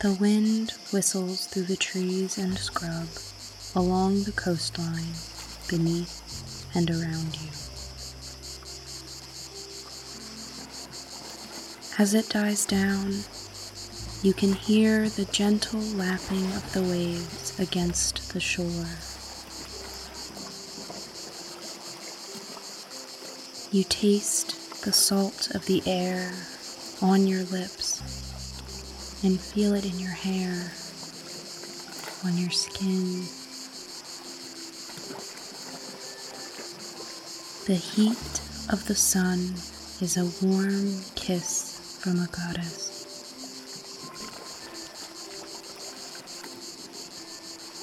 The wind whistles through the trees and scrub along the coastline beneath and around you. As it dies down, you can hear the gentle lapping of the waves against the shore. You taste the salt of the air on your lips and feel it in your hair, on your skin. The heat of the sun is a warm kiss from a goddess.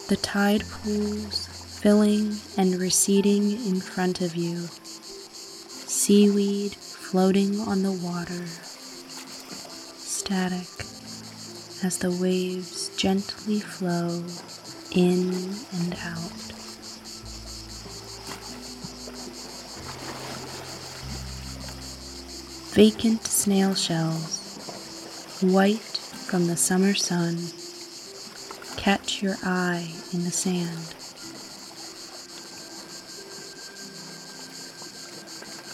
The tide pools filling and receding in front of you, seaweed floating on the water, static as the waves gently flow in and out. Vacant snail shells, white from the summer sun, catch your eye in the sand.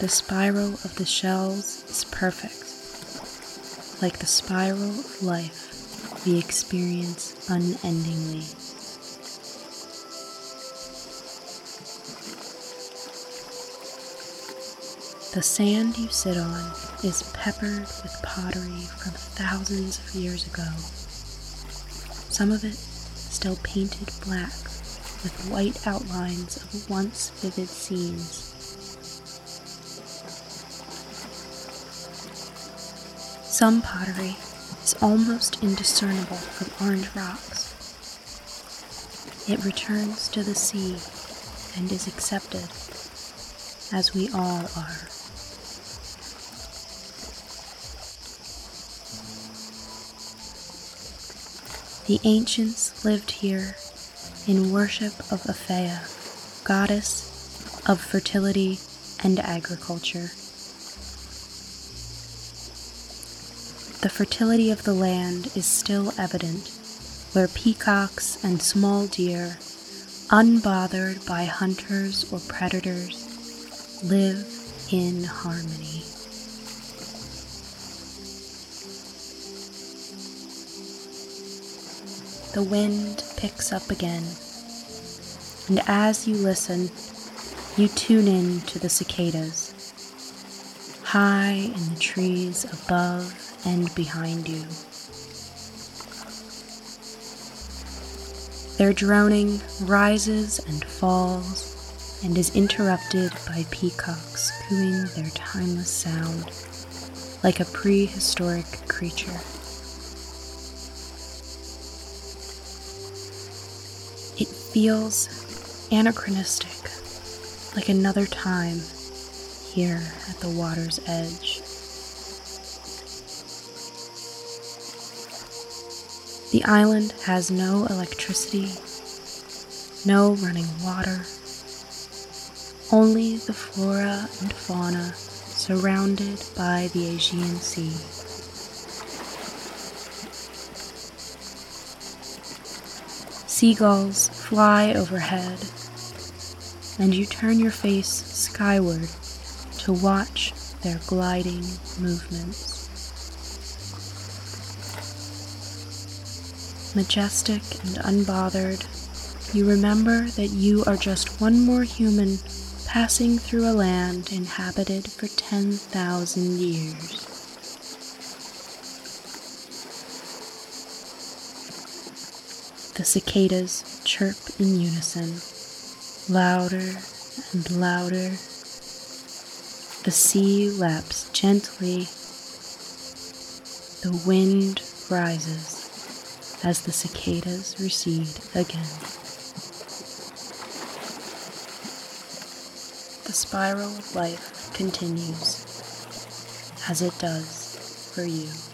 The spiral of the shells is perfect, like the spiral of life we experience unendingly. The sand you sit on is peppered with pottery from thousands of years ago. Some of it still painted black with white outlines of once vivid scenes. Some pottery is almost indiscernible from orange rocks. It returns to the sea and is accepted as we all are. The ancients lived here in worship of Aphaia, goddess of fertility and agriculture. The fertility of the land is still evident where peacocks and small deer, unbothered by hunters or predators, live in harmony. The wind picks up again, and as you listen, you tune in to the cicadas, high in the trees above and behind you. Their droning rises and falls and is interrupted by peacocks cooing their timeless sound like a prehistoric creature. It feels anachronistic, like another time here at the water's edge. The island has no electricity, no running water, only the flora and fauna surrounded by the Aegean Sea. Seagulls fly overhead, and you turn your face skyward to watch their gliding movements. Majestic and unbothered, you remember that you are just one more human passing through a land inhabited for 10,000 years. The cicadas chirp in unison, louder and louder. The sea laps gently. The wind rises as the cicadas recede again. The spiral of life continues as it does for you.